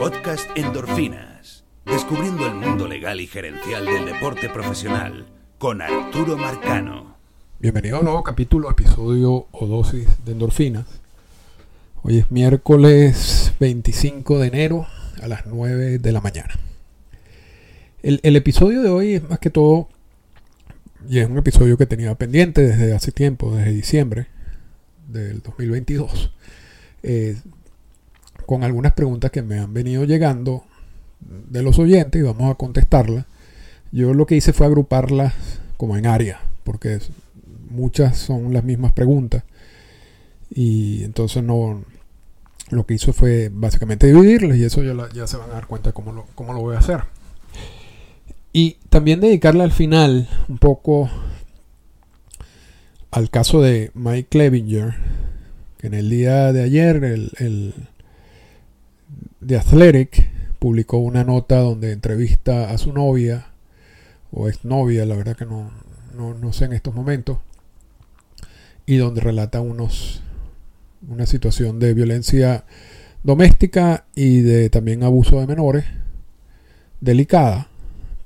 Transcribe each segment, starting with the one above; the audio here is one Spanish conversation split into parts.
Podcast Endorfinas. Descubriendo el mundo legal y gerencial del deporte profesional con Arturo Marcano. Bienvenido a un nuevo capítulo, episodio o dosis de endorfinas. Hoy es miércoles 25 de enero a las 9 de la mañana. El, episodio de hoy es más que todo, y es un episodio que tenía pendiente desde hace tiempo, desde diciembre del 2022, eh, con algunas preguntas que me han venido llegando de los oyentes y vamos a contestarlas. Yo lo que hice fue agruparlas como en áreas, porque muchas son las mismas preguntas y entonces no lo que hizo fue básicamente dividirlas y eso ya, ya se van a dar cuenta cómo lo, cómo lo voy a hacer. Y también dedicarle al final un poco al caso de Mike Clevinger, que en el día de ayer el The Athletic publicó una nota donde entrevista a su novia o exnovia, la verdad que no, no, no sé en estos momentos, y donde relata unos una situación de violencia doméstica y de también abuso de menores delicada.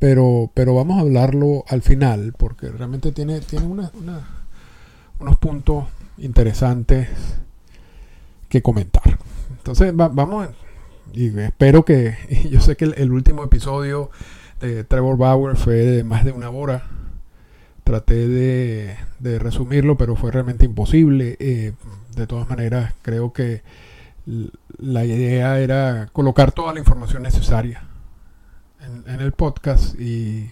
Pero pero vamos a hablarlo al final porque realmente tiene tiene unos puntos interesantes que comentar. Entonces va- vamos y espero que yo sé que el, último episodio de Trevor Bauer fue de más de una hora traté de, resumirlo, pero fue realmente imposible. Eh, de todas maneras, creo que la idea era colocar toda la información necesaria en, el podcast y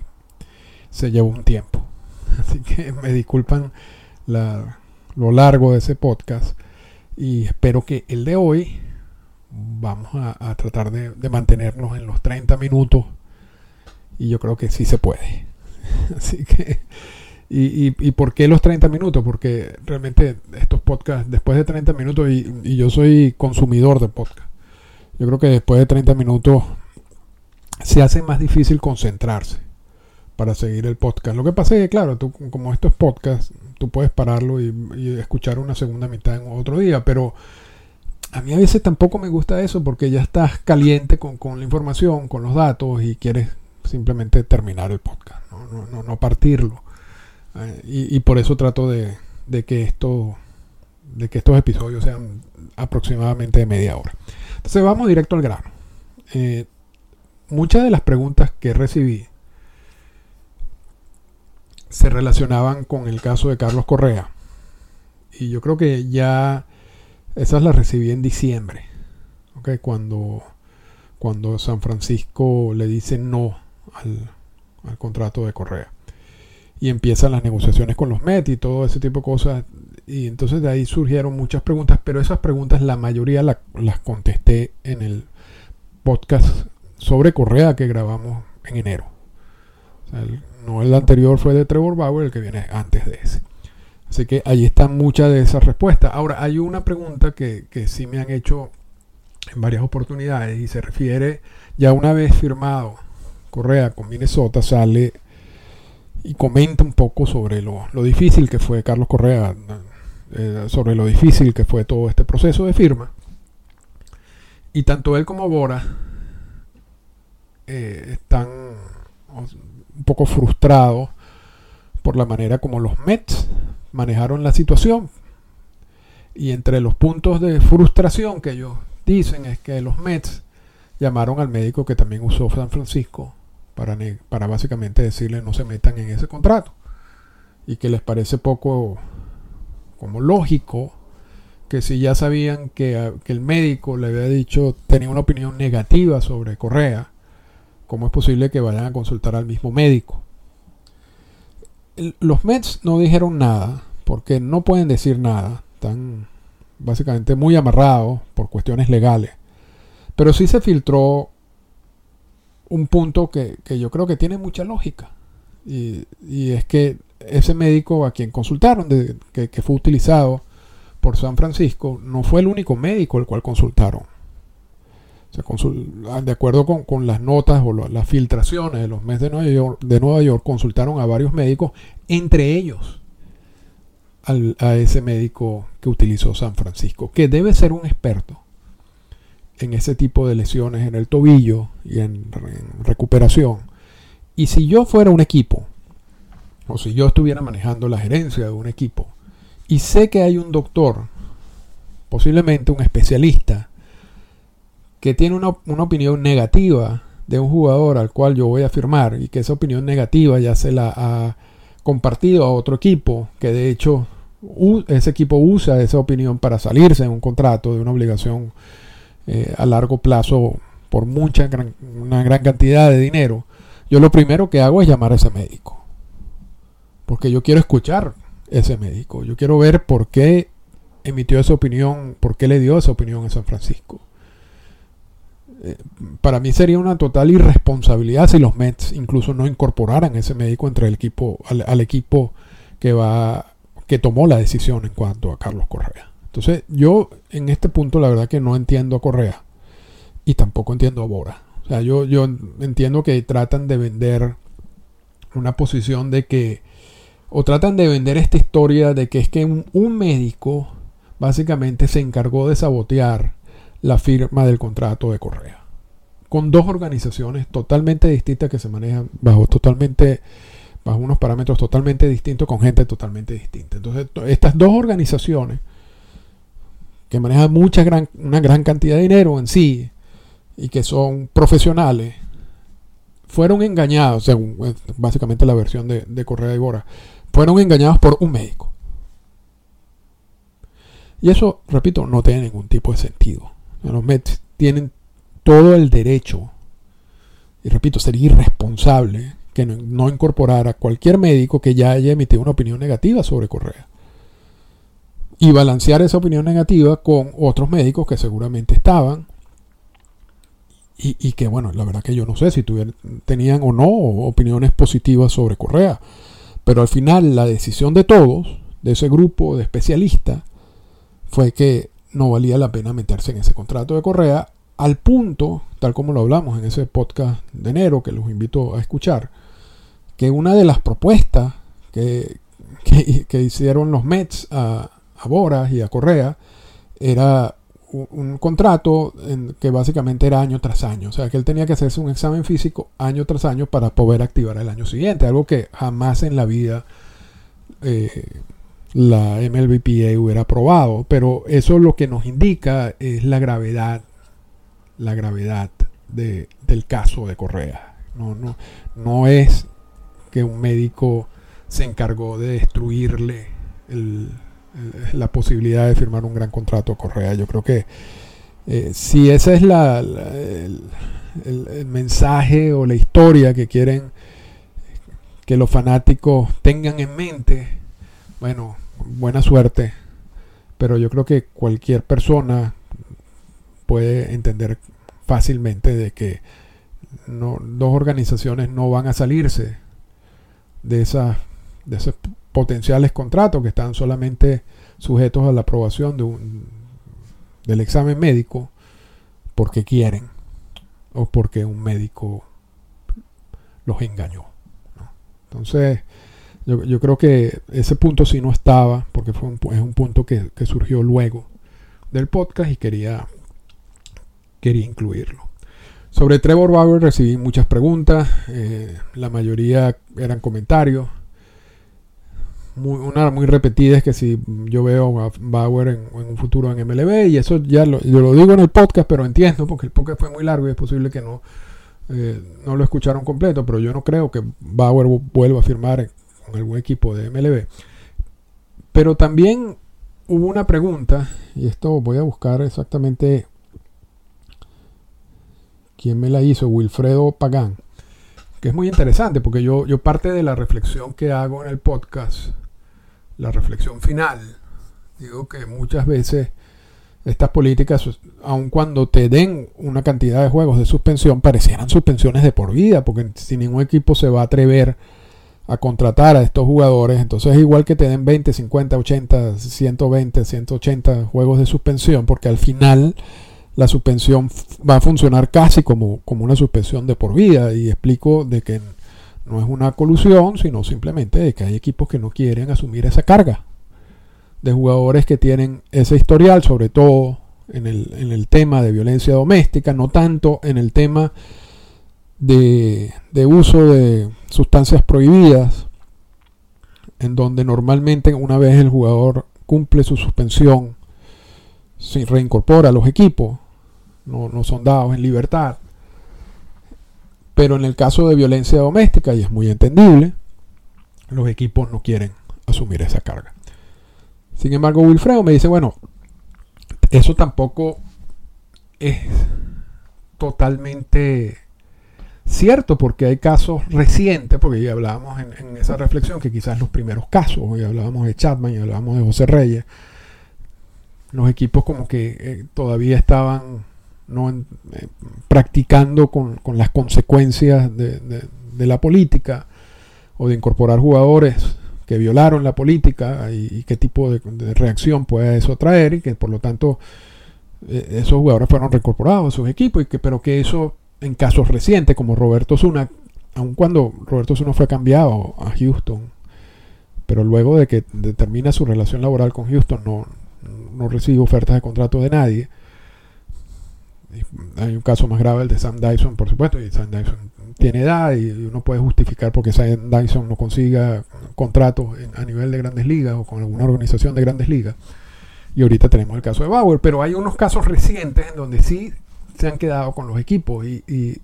se llevó un tiempo. Así que me disculpan lo largo de ese podcast y espero que el de hoy vamos a, tratar de, de mantenernos en los 30 minutos y yo creo que sí se puede. Así que ¿Y, y, y por qué los 30 minutos? Porque realmente estos podcasts, después de 30 minutos, y, yo soy consumidor de podcast, yo creo que después de 30 minutos se hace más difícil concentrarse para seguir el podcast. Lo que pasa es que, claro, tú, como esto es podcast, tú puedes pararlo y escuchar una segunda mitad en otro día, pero a mí a veces tampoco me gusta eso porque ya estás caliente con, con la información, con los datos y quieres simplemente terminar el podcast, no, no, no, no partirlo. Eh, y, y por eso trato de, de que esto de que estos episodios sean aproximadamente de media hora. Entonces vamos directo al grano. Eh, muchas de las preguntas que recibí se relacionaban con el caso de Carlos Correa. Y yo creo que ya esas las recibí en diciembre. ¿ok? Cuando, cuando San Francisco le dice no al, contrato de Correa y empiezan las negociaciones con los Mets y todo ese tipo de cosas. Y entonces de ahí surgieron muchas preguntas, pero esas preguntas la mayoría la- las contesté en el podcast sobre Correa que grabamos en enero. No el anterior fue de Trevor Bauer, el que viene antes de ese. Así que ahí están muchas de esas respuestas. Ahora, hay una pregunta que, que sí me han hecho en varias oportunidades y se refiere, ya una vez firmado Correa con Minnesota, sale y comenta un poco sobre lo, lo difícil que fue Carlos Correa, eh, sobre lo difícil que fue todo este proceso de firma. Y tanto él como Bora eh, están un poco frustrados por la manera como los Mets manejaron la situación. Y entre los puntos de frustración que ellos dicen es que los Mets llamaron al médico que también usó San Francisco para, para básicamente decirle no se metan en ese contrato. Y que les parece poco como lógico que si ya sabían que, a- que el médico le había dicho, tenía una opinión negativa sobre Correa, ¿cómo es posible que vayan a consultar al mismo médico? Los Mets no dijeron nada, porque no pueden decir nada, están básicamente muy amarrados por cuestiones legales. Pero sí se filtró un punto que, que yo creo que tiene mucha lógica. Y, y es que ese médico a quien consultaron, que, que fue utilizado por San Francisco, no fue el único médico el cual consultaron. De acuerdo con, con las notas o las filtraciones de los meses de Nueva, York, de Nueva York, consultaron a varios médicos, entre ellos al- a ese médico que utilizó San Francisco, que debe ser un experto en ese tipo de lesiones en el tobillo y en, recuperación. Y si yo fuera un equipo, o si yo estuviera manejando la gerencia de un equipo, y sé que hay un doctor, posiblemente un especialista, que tiene una, una opinión negativa de un jugador al cual yo voy a firmar y que esa opinión negativa ya se la ha compartido a otro equipo, que de hecho ese equipo usa esa opinión para salirse en un contrato de una obligación eh, a largo plazo por mucha una gran cantidad de dinero, yo lo primero que hago es llamar a ese médico. Porque yo quiero escuchar ese médico. Yo quiero ver por qué emitió esa opinión, por qué le dio esa opinión a San Francisco. Para mí sería una total irresponsabilidad si los Mets incluso no incorporaran ese médico entre el equipo al, equipo que va que tomó la decisión en cuanto a Carlos Correa. Entonces, yo en este punto la verdad que no entiendo a Correa y tampoco entiendo a Bora. O sea, yo, yo entiendo que tratan de vender una posición de que, o tratan de vender esta historia de que es que un médico básicamente se encargó de sabotear la firma del contrato de Correa. Con dos organizaciones totalmente distintas que se manejan bajo totalmente bajo unos parámetros totalmente distintos con gente totalmente distinta. Entonces, estas dos organizaciones que manejan mucha gran, una gran cantidad de dinero en sí y que son profesionales, fueron engañados, según básicamente la versión de, de Correa y Bora, fueron engañados por un médico. Y eso, repito, no tiene ningún tipo de sentido. Los Mets tienen todo el derecho, y repito, sería irresponsable que no, incorporara a cualquier médico que ya haya emitido una opinión negativa sobre Correa. Y balancear esa opinión negativa con otros médicos que seguramente estaban y, que, bueno, la verdad que yo no sé si tuvieran, tenían o no opiniones positivas sobre Correa. Pero al final la decisión de todos, de ese grupo de especialistas, fue que no valía la pena meterse en ese contrato de Correa, al punto, tal como lo hablamos en ese podcast de enero, que los invito a escuchar, que una de las propuestas que, que, hicieron los Mets a, a, Boras y a Correa era un, contrato en, que básicamente era año tras año. O sea, que él tenía que hacerse un examen físico año tras año para poder activar el año siguiente. Algo que jamás en la vida eh, la MLBPA hubiera aprobado. Pero eso lo que nos indica es la gravedad, la gravedad de, del caso de Correa. No, no, no es que un médico se encargó de destruirle la posibilidad de firmar un gran contrato a Correa. Yo creo que eh, si ese es la, el, el, mensaje o la historia que quieren que los fanáticos tengan en mente, bueno, buena suerte, pero yo creo que cualquier persona puede entender fácilmente de que no, dos organizaciones no van a salirse de, esas, de esos potenciales contratos que están solamente sujetos a la aprobación de un, del examen médico porque quieren o porque un médico los engañó. Entonces, yo, creo que ese punto sí no estaba, porque fue un, es un punto que, surgió luego del podcast y quería, quería incluirlo. Sobre Trevor Bauer recibí muchas preguntas, eh, la mayoría eran comentarios. Una muy repetida es que si yo veo a Bauer en, un futuro en MLB, y eso ya lo, yo lo digo en el podcast, pero entiendo, porque el podcast fue muy largo y es posible que no, eh, no lo escucharon completo, pero yo no creo que Bauer vuelva a firmar con algún equipo de MLB. Pero también hubo una pregunta, y esto voy a buscar exactamente quién me la hizo, Wilfredo Pagán, que es muy interesante porque yo, yo parte de la reflexión que hago en el podcast, la reflexión final, digo que muchas veces estas políticas, aun cuando te den una cantidad de juegos de suspensión, parecieran suspensiones de por vida, porque si ningún equipo se va a atrever a contratar a estos jugadores, entonces es igual que te den 20, 50, 80, 120, 180 juegos de suspensión, porque al final la suspensión va a funcionar casi como, como una suspensión de por vida. Y explico de que no es una colusión, sino simplemente de que hay equipos que no quieren asumir esa carga de jugadores que tienen ese historial, sobre todo en el, en el tema de violencia doméstica, no tanto en el tema de, de uso de sustancias prohibidas, en donde normalmente una vez el jugador cumple su suspensión, se reincorpora a los equipos, no, no son dados en libertad. Pero en el caso de violencia doméstica, y es muy entendible, los equipos no quieren asumir esa carga. Sin embargo, Wilfredo me dice, bueno, eso tampoco es totalmente cierto, porque hay casos recientes, porque ya hablábamos en, esa reflexión que quizás los primeros casos, ya hablábamos de Chapman y hablábamos de José Reyes, los equipos como que eh, todavía estaban no eh, practicando con, las consecuencias de, la política o de incorporar jugadores que violaron la política y, qué tipo de, reacción puede eso traer y que por lo tanto eh, esos jugadores fueron reincorporados a sus equipos y que pero que eso en casos recientes como Roberto Zuna aun cuando Roberto Zuna fue cambiado a Houston pero luego de que termina su relación laboral con Houston no, no recibe ofertas de contrato de nadie hay un caso más grave, el de Sam Dyson, por supuesto, y Sam Dyson tiene edad y uno puede justificar porque Sam Dyson no consiga contratos a nivel de grandes ligas o con alguna organización de grandes ligas. Y ahorita tenemos el caso de Bauer, pero hay unos casos recientes en donde sí se han quedado con los equipos y,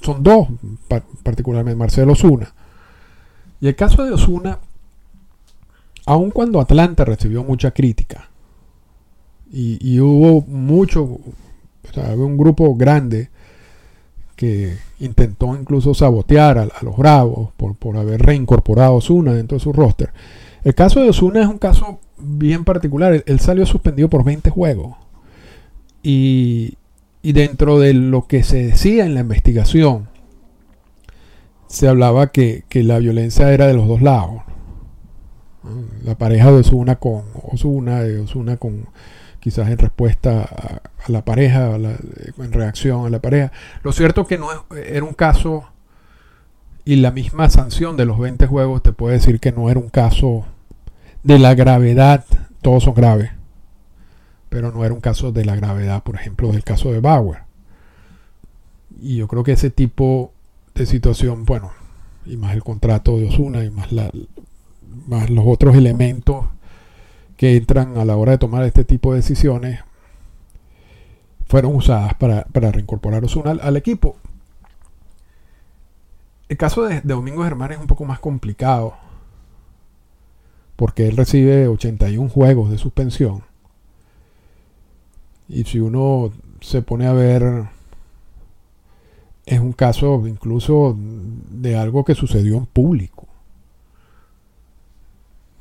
son dos, particularmente Marcelo Osuna. Y el caso de Osuna, aun cuando Atlanta recibió mucha crítica y, hubo mucho un grupo grande que intentó incluso sabotear a, los Bravos por, haber reincorporado a Osuna dentro de su roster. El caso de Osuna es un caso bien particular. Él, salió suspendido por 20 juegos. Y, dentro de lo que se decía en la investigación, se hablaba que, la violencia era de los dos lados. La pareja de Osuna con Osuna, de Osuna con quizás en respuesta a, la pareja, en reacción a la pareja. Lo cierto es que no era un caso y la misma sanción de los 20 juegos te puede decir que no era un caso de la gravedad, todos son graves, pero no era un caso de la gravedad, por ejemplo, del caso de Bauer. Y yo creo que ese tipo de situación, bueno, y más el contrato de Osuna y más, la, más los otros elementos que entran a la hora de tomar este tipo de decisiones fueron usadas para, reincorporar Osuna al, equipo. El caso de, Domingo Germán es un poco más complicado porque él recibe 81 juegos de suspensión. Y si uno se pone a ver, es un caso incluso de algo que sucedió en público.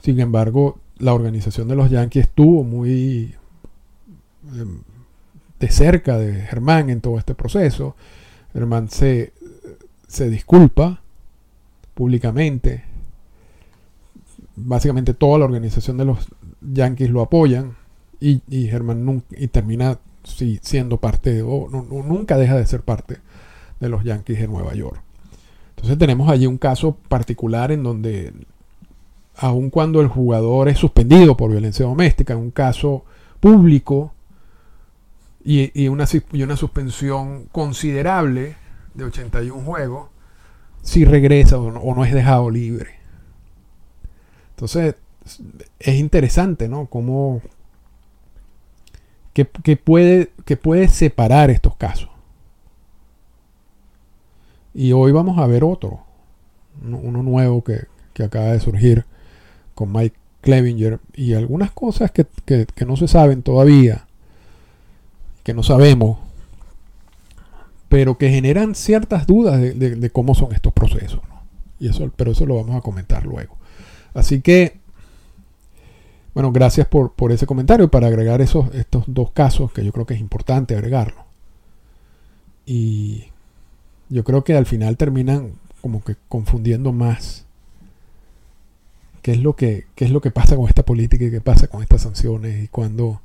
Sin embargo, la organización de los Yankees estuvo muy em, de cerca de Germán en todo este proceso. Germán se, se disculpa públicamente. Básicamente toda la organización de los Yankees lo apoyan y, Germán nunca, y termina siendo parte, o nunca deja de ser parte de los Yankees de Nueva York. Entonces tenemos allí un caso particular en donde aun cuando el jugador es suspendido por violencia doméstica, en un caso público y, una, una, suspensión considerable de 81 juegos, si regresa o no, es dejado libre. Entonces, es interesante, ¿no? Cómo que, puede, que puede separar estos casos. Y hoy vamos a ver otro, uno nuevo que, que acaba de surgir con Mike Clevinger y algunas cosas que, no se saben todavía, que no sabemos, pero que generan ciertas dudas de, cómo son estos procesos. Y eso, pero eso lo vamos a comentar luego. Así que, bueno, gracias por, por ese comentario para agregar esos, estos dos casos que yo creo que es importante agregarlo. Y yo creo que al final terminan como que confundiendo más qué es lo que, es lo que pasa con esta política y qué pasa con estas sanciones y cuando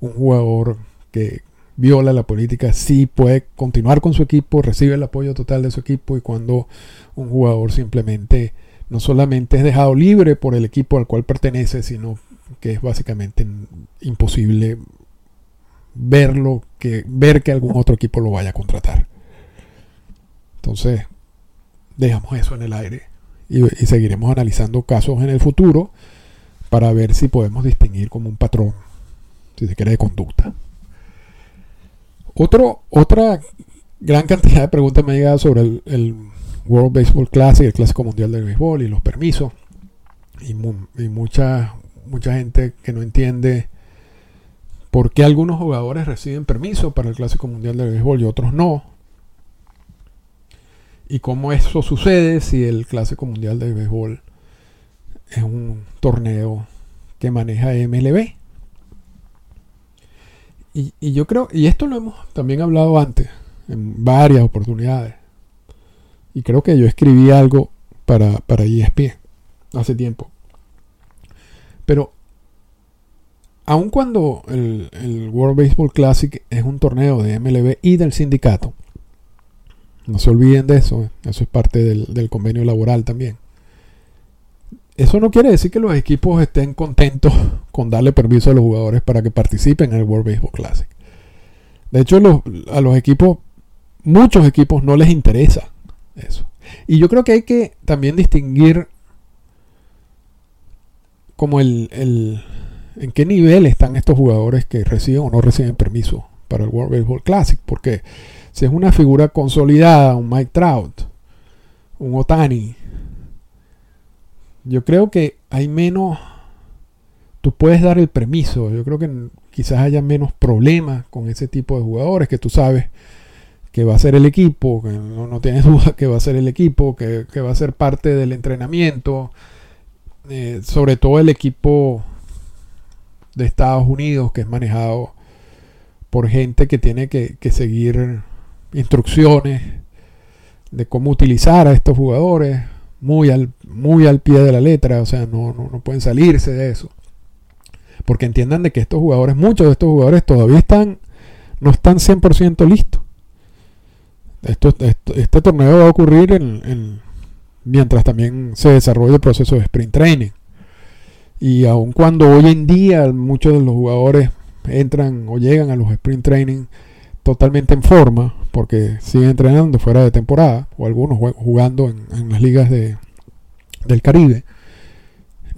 un jugador que viola la política sí puede continuar con su equipo, recibe el apoyo total de su equipo y cuando un jugador simplemente no solamente es dejado libre por el equipo al cual pertenece, sino que es básicamente imposible verlo, que ver que algún otro equipo lo vaya a contratar. Entonces, dejamos eso en el aire y, y seguiremos analizando casos en el futuro para ver si podemos distinguir como un patrón, si se quiere, de conducta. Otro, otra gran cantidad de preguntas me ha llegado sobre el, World Baseball Classic, el Clásico Mundial de Béisbol y los permisos. Y, mucha, mucha gente que no entiende por qué algunos jugadores reciben permiso para el Clásico Mundial de Béisbol y otros no. Y cómo eso sucede si el Clásico Mundial de Béisbol es un torneo que maneja MLB. Y, yo creo, y esto lo hemos también hablado antes, en varias oportunidades. Y creo que yo escribí algo para, para ESPN hace tiempo. Pero, aun cuando el, World Baseball Classic es un torneo de MLB y del sindicato, no se olviden de eso, eso es parte del convenio laboral también. Eso no quiere decir que los equipos estén contentos con darle permiso a los jugadores para que participen en el World Baseball Classic. De hecho, a los equipos, muchos equipos no les interesa eso. Y yo creo que hay que también distinguir como el, el en qué nivel están estos jugadores que reciben o no reciben permiso para el World Baseball Classic. Porque si es una figura consolidada, un Mike Trout, un Otani, yo creo que hay menos, tú puedes dar el permiso, yo creo que quizás haya menos problemas con ese tipo de jugadores que tú sabes que va a ser el equipo, que no, tienes duda que va a ser el equipo, que, va a ser parte del entrenamiento, eh, sobre todo el equipo de Estados Unidos que es manejado por gente que tiene que, seguir instrucciones de cómo utilizar a estos jugadores, muy al, muy al pie de la letra, o sea, no, no, pueden salirse de eso. Porque entiendan de que estos jugadores, muchos de estos jugadores todavía están, no están 100% listos. Esto, este torneo va a ocurrir en, mientras también se desarrolla el proceso de sprint training. Y aun cuando hoy en día muchos de los jugadores entran o llegan a los sprint training totalmente en forma, porque siguen entrenando fuera de temporada, o algunos jugando en, las ligas de, del Caribe.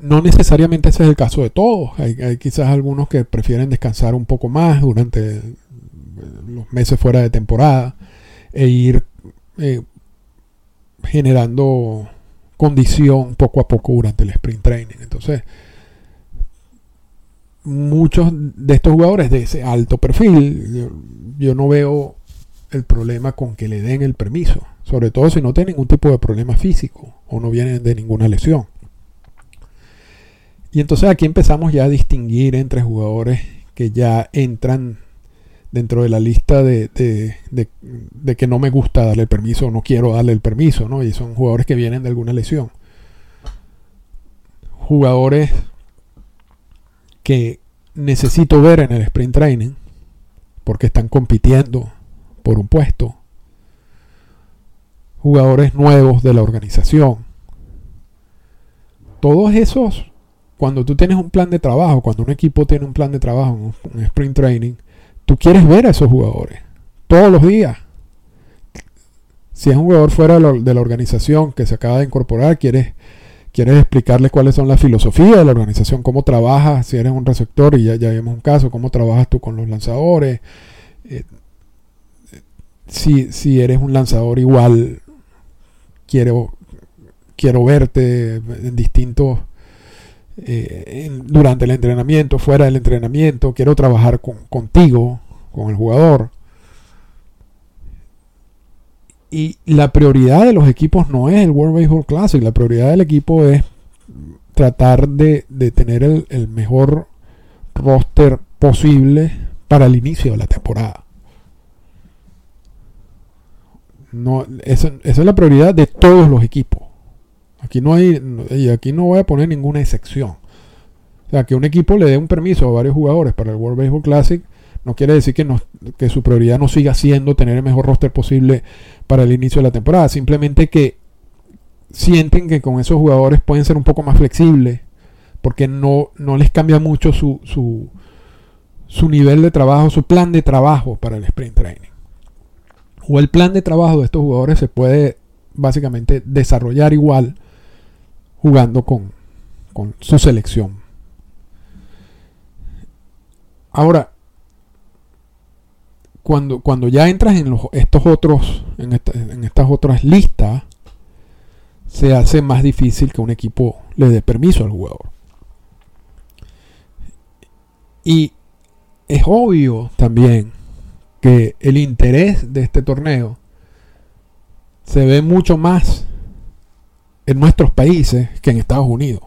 No necesariamente ese es el caso de todos. Hay, quizás algunos que prefieren descansar un poco más durante los meses fuera de temporada e ir eh, generando condición poco a poco durante el sprint training. Entonces, muchos de estos jugadores de ese alto perfil, yo, no veo el problema con que le den el permiso, sobre todo si no tienen ningún tipo de problema físico o no vienen de ninguna lesión. Y entonces aquí empezamos ya a distinguir entre jugadores que ya entran dentro de la lista de, de, que no me gusta darle el permiso no quiero darle el permiso, ¿no? Y son jugadores que vienen de alguna lesión. Jugadores que necesito ver en el sprint training, porque están compitiendo por un puesto. Jugadores nuevos de la organización. Todos esos, cuando tú tienes un plan de trabajo, cuando un equipo tiene un plan de trabajo, un sprint training, tú quieres ver a esos jugadores todos los días. Si es un jugador fuera de la organización que se acaba de incorporar, quieres quieres explicarles cuáles son las filosofías de la organización, cómo trabajas, si eres un receptor, y ya, ya vimos un caso, cómo trabajas tú con los lanzadores. Eh, si, eres un lanzador igual, quiero, quiero verte en distintos... Eh, durante el entrenamiento, fuera del entrenamiento, quiero trabajar contigo, con el jugador. Y la prioridad de los equipos no es el World Baseball Classic, la prioridad del equipo es tratar de, tener el, mejor roster posible para el inicio de la temporada. No, esa, es la prioridad de todos los equipos. Aquí no hay, y aquí no voy a poner ninguna excepción. O sea, que un equipo le dé un permiso a varios jugadores para el World Baseball Classic no quiere decir que, no, que su prioridad no siga siendo tener el mejor roster posible para el inicio de la temporada. Simplemente que sienten que con esos jugadores pueden ser un poco más flexibles porque no, no les cambia mucho su, su, su nivel de trabajo, su plan de trabajo para el sprint training. O el plan de trabajo de estos jugadores se puede básicamente desarrollar igual jugando con, con su selección. Ahora, cuando, cuando ya entras en los, estos otros, en, en estas otras listas, se hace más difícil que un equipo le dé permiso al jugador. Y es obvio también que el interés de este torneo se ve mucho más en nuestros países que en Estados Unidos.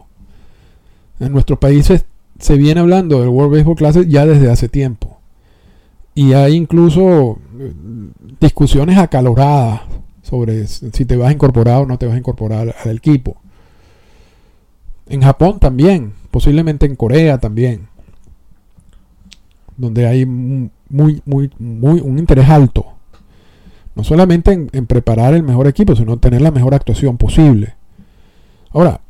En nuestros países se viene hablando del World Baseball Classic ya desde hace tiempo. Y hay incluso eh, discusiones acaloradas sobre si te vas a incorporar o no te vas a incorporar al equipo. En Japón también, posiblemente en Corea también, donde hay muy, muy, muy un interés alto. No solamente en, en preparar el mejor equipo, sino en tener la mejor actuación posible. Ahora,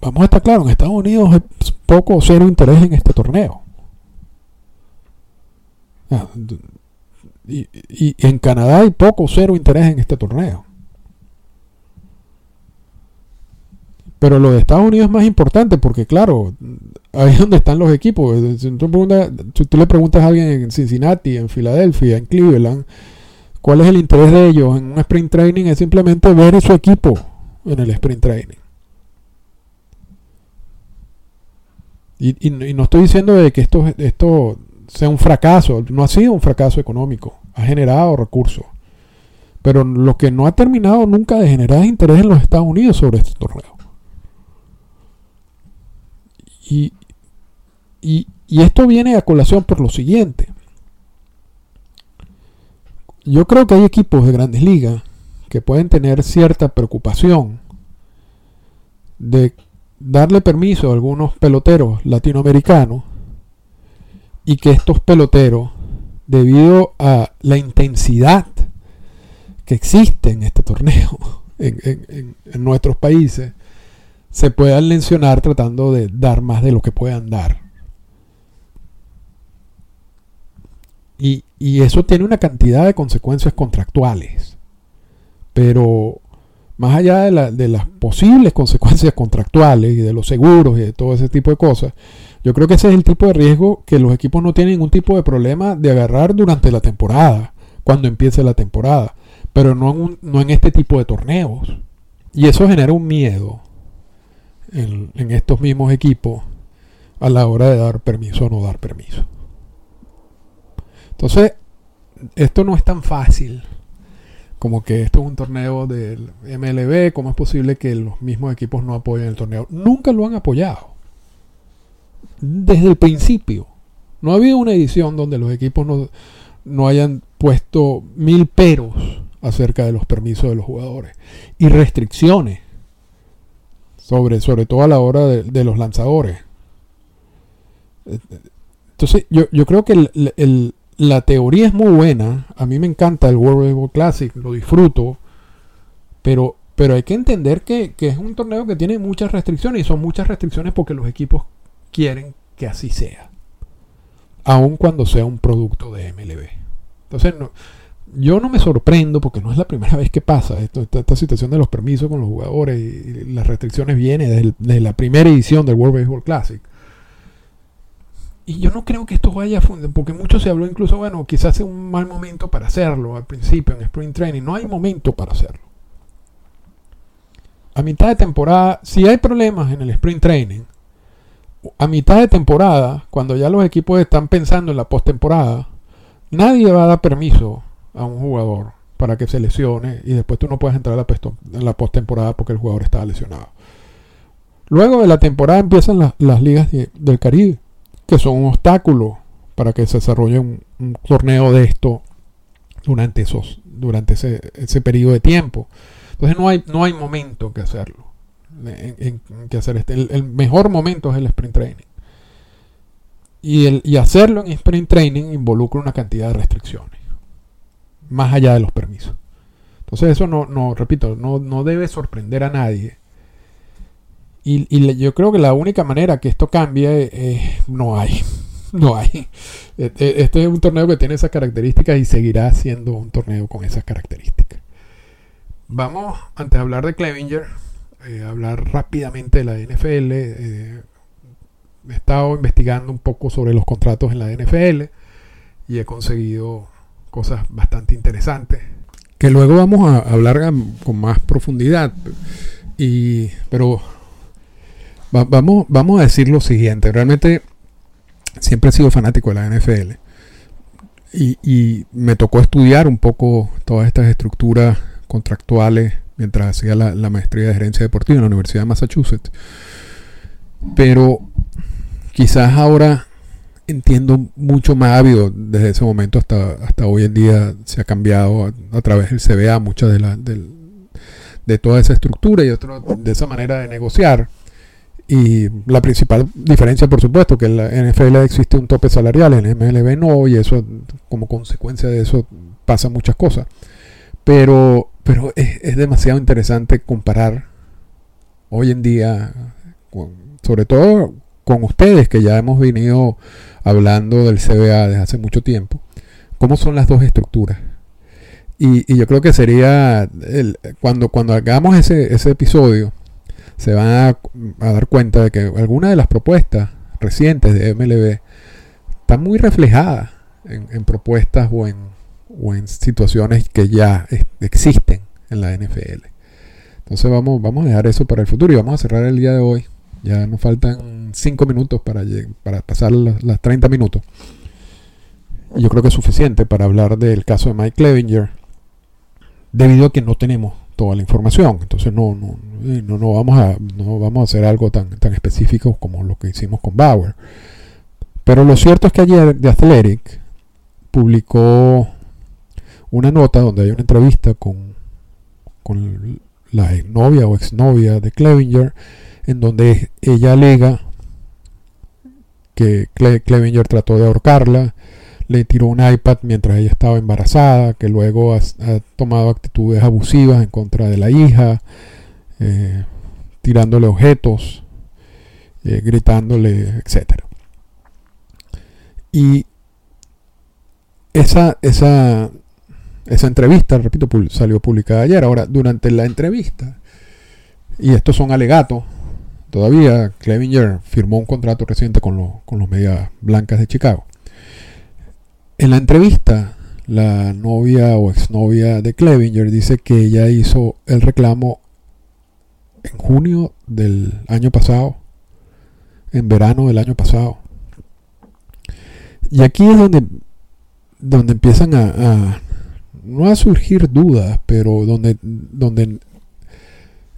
vamos a estar claros, en Estados Unidos es poco o cero interés en este torneo. Y, en Canadá hay poco o cero interés en este torneo. Pero lo de Estados Unidos es más importante porque, claro, ahí es donde están los equipos. Si tú, tú le preguntas a alguien en Cincinnati, en Filadelfia, en Cleveland, cuál es el interés de ellos en un sprint training, es simplemente ver su equipo en el sprint training. Y, no estoy diciendo de que esto, esto sea un fracaso, no ha sido un fracaso económico, ha generado recursos. Pero lo que no ha terminado nunca de generar interés en los Estados Unidos sobre este torneo. Y, y, y esto viene a colación por lo siguiente. Yo creo que hay equipos de grandes ligas que pueden tener cierta preocupación de darle permiso a algunos peloteros latinoamericanos y que estos peloteros, debido a la intensidad que existe en este torneo, en, nuestros países, se puedan mencionar tratando de dar más de lo que puedan dar. Y eso tiene una cantidad de consecuencias contractuales. Pero más allá de, las posibles consecuencias contractuales y de los seguros y de todo ese tipo de cosas, yo creo que ese es el tipo de riesgo que los equipos no tienen ningún tipo de problema de agarrar durante la temporada, cuando empiece la temporada, pero no en, este tipo de torneos. Y eso genera un miedo en, en estos mismos equipos a la hora de dar permiso o no dar permiso. Entonces, esto no es tan fácil como que esto es un torneo del MLB, ¿cómo es posible que los mismos equipos no apoyen el torneo? Nunca lo han apoyado. Desde el principio. No ha habido una edición donde los equipos no, no hayan puesto mil peros acerca de los permisos de los jugadores y restricciones sobre, sobre todo a la hora de, los lanzadores. Entonces, yo, yo creo que el, la teoría es muy buena. A mí me encanta el World Baseball Classic, lo disfruto. Pero, pero hay que entender que, es un torneo que tiene muchas restricciones y son muchas restricciones porque los equipos quieren que así sea. Aun cuando sea un producto de MLB. Entonces, yo no me sorprendo porque no es la primera vez que pasa esta, situación de los permisos con los jugadores y, las restricciones viene desde la primera edición del World Baseball Classic. Y yo no creo que esto vaya a porque mucho se habló incluso, bueno, quizás sea un mal momento para hacerlo al principio en Spring Training. No hay momento para hacerlo. A mitad de temporada, si hay problemas en el Spring Training, a mitad de temporada, cuando ya los equipos están pensando en la postemporada, nadie va a dar permiso a un jugador para que se lesione y después tú no puedes entrar en la postemporada porque el jugador está lesionado. Luego de la temporada empiezan las ligas del Caribe que son un obstáculo para que se desarrolle un, torneo de esto durante esos durante ese, ese, periodo de tiempo. Entonces no hay, no hay momento que hacerlo. En, que hacer este. El, mejor momento es el sprint training. Y, el, y hacerlo en sprint training involucra una cantidad de restricciones. Más allá de los permisos. Entonces eso no, no repito, no, no debe sorprender a nadie y, yo creo que la única manera que esto cambie es, no hay. no hay. Este, este es un torneo que tiene esas características y seguirá siendo un torneo con esas características. Vamos, antes de hablar de Clevinger, eh, hablar rápidamente de la NFL. Eh, he estado investigando un poco sobre los contratos en la NFL y he conseguido cosas bastante interesantes que luego vamos a hablar con más profundidad. Y, pero vamos, vamos a decir lo siguiente. Realmente siempre he sido fanático de la NFL. Y, me tocó estudiar un poco todas estas estructuras contractuales mientras hacía la, maestría de gerencia deportiva en la Universidad de Massachusetts. Pero quizás ahora entiendo mucho más ávido desde ese momento hasta, hasta hoy en día se ha cambiado a, través del CBA mucha de, la, de, de toda esa estructura y otro, de esa manera de negociar. Y la principal diferencia, por supuesto, que en la NFL existe un tope salarial, en MLB no, y eso, como consecuencia de eso, pasa muchas cosas. Pero, pero es, es demasiado interesante comparar hoy en día, sobre todo con ustedes, que ya hemos venido hablando del CBA desde hace mucho tiempo, cómo son las dos estructuras. Y, yo creo que sería, cuando, cuando hagamos ese, ese episodio, se van a, dar cuenta de que algunas de las propuestas recientes de MLB están muy reflejadas en, propuestas o en, situaciones que ya existen en la NFL. Entonces vamos, vamos a dejar eso para el futuro y vamos a cerrar el día de hoy. Ya nos faltan 5 minutos para, para pasar las, las 30 minutos. Yo creo que es suficiente para hablar del caso de Mike Clevinger, debido a que no tenemos toda la información. Entonces no, no, no, vamos, a, no vamos a hacer algo tan, tan específico como lo que hicimos con Bauer. Pero lo cierto es que ayer The Athletic publicó una nota donde hay una entrevista con, con la novia o exnovia de Clevinger, en donde ella alega que Clevinger trató de ahorcarla, le tiró un iPad mientras ella estaba embarazada, que luego ha, tomado actitudes abusivas en contra de la hija, eh, tirándole objetos, eh, gritándole, etc. Y esa, esa, esa entrevista, repito, salió publicada ayer. Ahora, durante la entrevista, y estos son alegatos, todavía Clevinger firmó un contrato reciente con, con los Medias Blancas de Chicago. En la entrevista, la novia o exnovia de Clevinger dice que ella hizo el reclamo en junio del año pasado, en verano del año pasado. Y aquí es donde, donde empiezan a, no a surgir dudas, pero donde, donde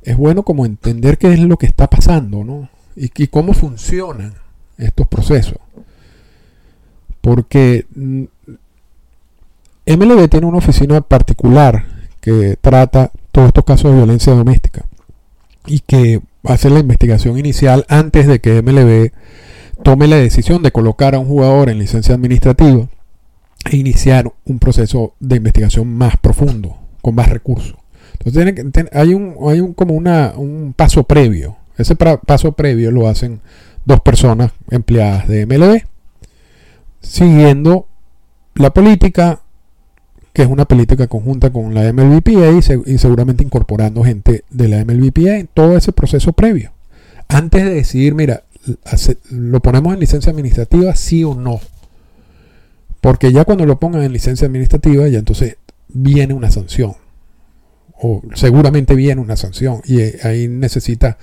es bueno como entender qué es lo que está pasando, ¿no? Y, y cómo funcionan estos procesos. Porque MLB mm, tiene una oficina particular que trata todos estos casos de violencia doméstica y que hace la investigación inicial antes de que MLB tome la decisión de colocar a un jugador en licencia administrativa e iniciar un proceso de investigación más profundo, con más recursos. Entonces hay un, como una, un paso previo. Ese paso previo lo hacen dos personas empleadas de MLB siguiendo la política, que es una política conjunta con la MLBPA y, seguramente incorporando gente de la MLBPA en todo ese proceso previo. Antes de decidir, mira, lo ponemos en licencia administrativa, sí o no. Porque ya cuando lo pongan en licencia administrativa, ya entonces viene una sanción. O seguramente viene una sanción. Y ahí necesita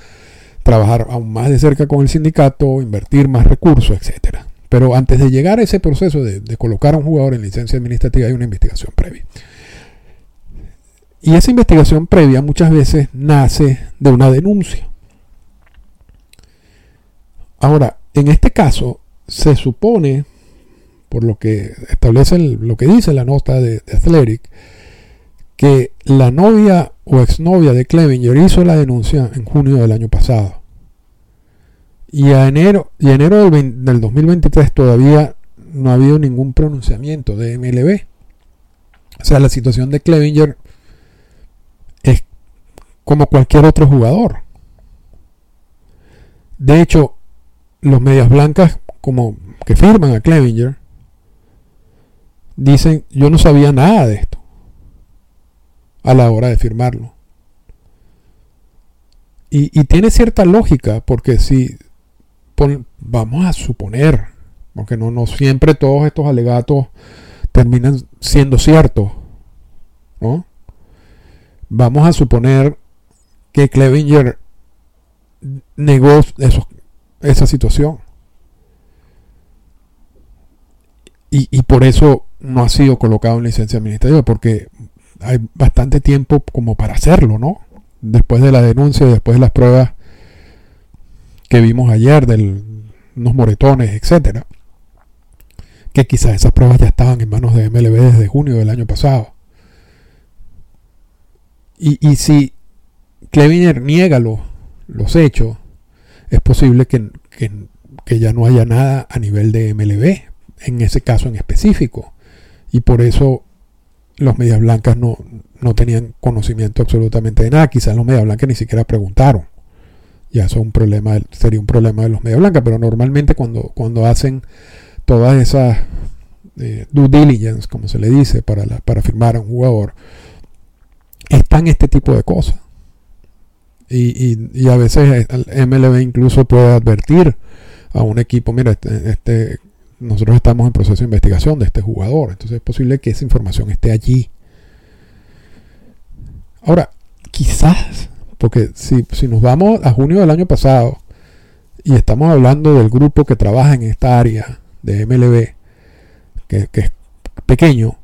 trabajar aún más de cerca con el sindicato, invertir más recursos, etcétera. Pero antes de llegar a ese proceso de, colocar a un jugador en licencia administrativa hay una investigación previa. Y esa investigación previa muchas veces nace de una denuncia. Ahora, en este caso, se supone, por lo que establece lo que dice la nota de, de, Athletic, que la novia o exnovia de Clevinger hizo la denuncia en junio del año pasado. Y a enero, y enero del, 2023 todavía no ha habido ningún pronunciamiento de MLB. O sea, la situación de Clevinger es como cualquier otro jugador. De hecho, los medias blancas, como que firman a Clevinger dicen, yo no sabía nada de esto a la hora de firmarlo. Y, tiene cierta lógica, porque si vamos a suponer, porque no, siempre todos estos alegatos terminan siendo ciertos, ¿no? Vamos a suponer que Clevinger negó esa situación. Y, por eso no ha sido colocado en licencia administrativa, porque hay bastante tiempo como para hacerlo, ¿no? Después de la denuncia, después de las pruebas que vimos ayer de unos moretones, etcétera, que quizás esas pruebas ya estaban en manos de MLB desde junio del año pasado. Y, y si Cleviner niega los, los hechos, es posible que, que ya no haya nada a nivel de MLB, en ese caso en específico. Y por eso los medias blancas no, tenían conocimiento absolutamente de nada. Quizás los medias blancas ni siquiera preguntaron. Ya eso un problema, sería un problema de los medias blancas, pero normalmente cuando, cuando hacen todas esas eh, due diligence, como se le dice, para, para firmar a un jugador, están este tipo de cosas. Y, y, a veces el MLB incluso puede advertir a un equipo, mira, este, este nosotros estamos en proceso de investigación de este jugador, entonces es posible que esa información esté allí. Ahora, quizás, porque si, si nos vamos a junio del año pasado y estamos hablando del grupo que trabaja en esta área de MLB, que, es pequeño,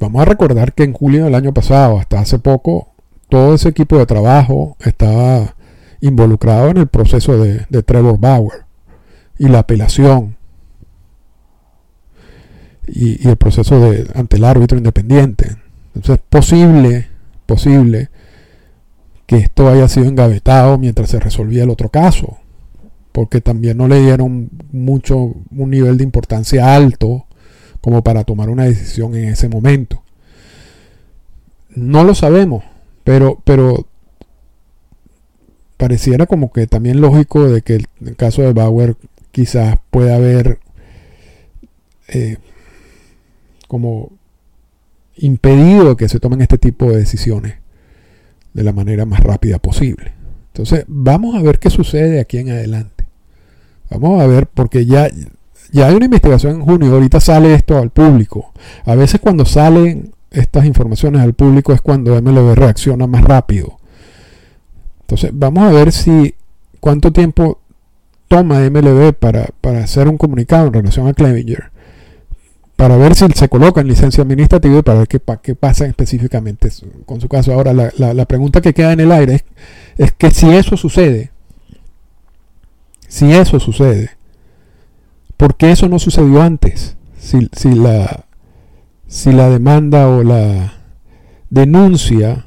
vamos a recordar que en julio del año pasado, hasta hace poco, todo ese equipo de trabajo estaba involucrado en el proceso de, de Trevor Bauer y la apelación y, el proceso de, ante el árbitro independiente. Entonces es posible, posible que esto haya sido engavetado mientras se resolvía el otro caso, porque también no le dieron mucho, un nivel de importancia alto como para tomar una decisión en ese momento. No lo sabemos, pero, pero pareciera como que también lógico de que el, caso de Bauer quizás pueda haber eh, como impedido que se tomen este tipo de decisiones de la manera más rápida posible. Entonces, vamos a ver qué sucede aquí en adelante. Vamos a ver, porque ya, ya hay una investigación en junio, ahorita sale esto al público. A veces cuando salen estas informaciones al público es cuando MLB reacciona más rápido. Entonces, vamos a ver si cuánto tiempo toma MLB para, para hacer un comunicado en relación a Clevinger para ver si se coloca en licencia administrativa y para ver qué, qué pasa específicamente con su caso. Ahora, la, pregunta que queda en el aire es, que si eso sucede, si eso sucede, ¿por qué eso no sucedió antes? Si, la, si la demanda o la denuncia,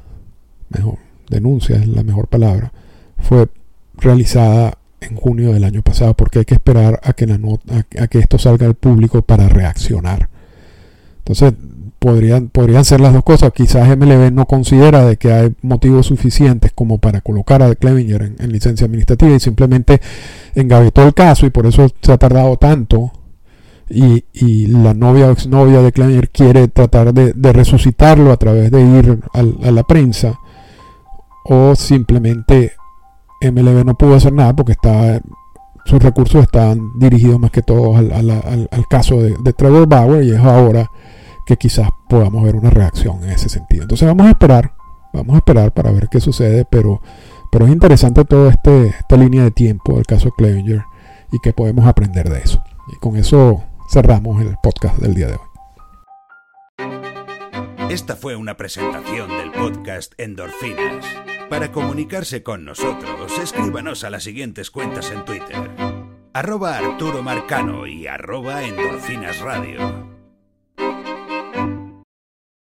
mejor, denuncia es la mejor palabra, fue realizada en junio del año pasado, porque hay que esperar a que, la a, que esto salga al público para reaccionar. Entonces, podrían, podrían ser las dos cosas. Quizás MLB no considera de que hay motivos suficientes como para colocar a Clevinger en, licencia administrativa y simplemente engavetó el caso y por eso se ha tardado tanto. Y, y la novia o exnovia de Clevinger quiere tratar de, resucitarlo a través de ir a la prensa o simplemente MLB no pudo hacer nada porque sus recursos estaban dirigidos más que todos al, caso de, Trevor Bauer y es ahora que quizás podamos ver una reacción en ese sentido. Entonces vamos a esperar, vamos a esperar para ver qué sucede, pero, pero es interesante toda este, esta línea de tiempo del caso Clevenger y que podemos aprender de eso. Y con eso cerramos el podcast del día de hoy. Esta fue una presentación del podcast Endorfinas. Para comunicarse con nosotros, escríbanos a las siguientes cuentas en Twitter. Arroba Arturo Marcano y arroba Endorfinas Radio.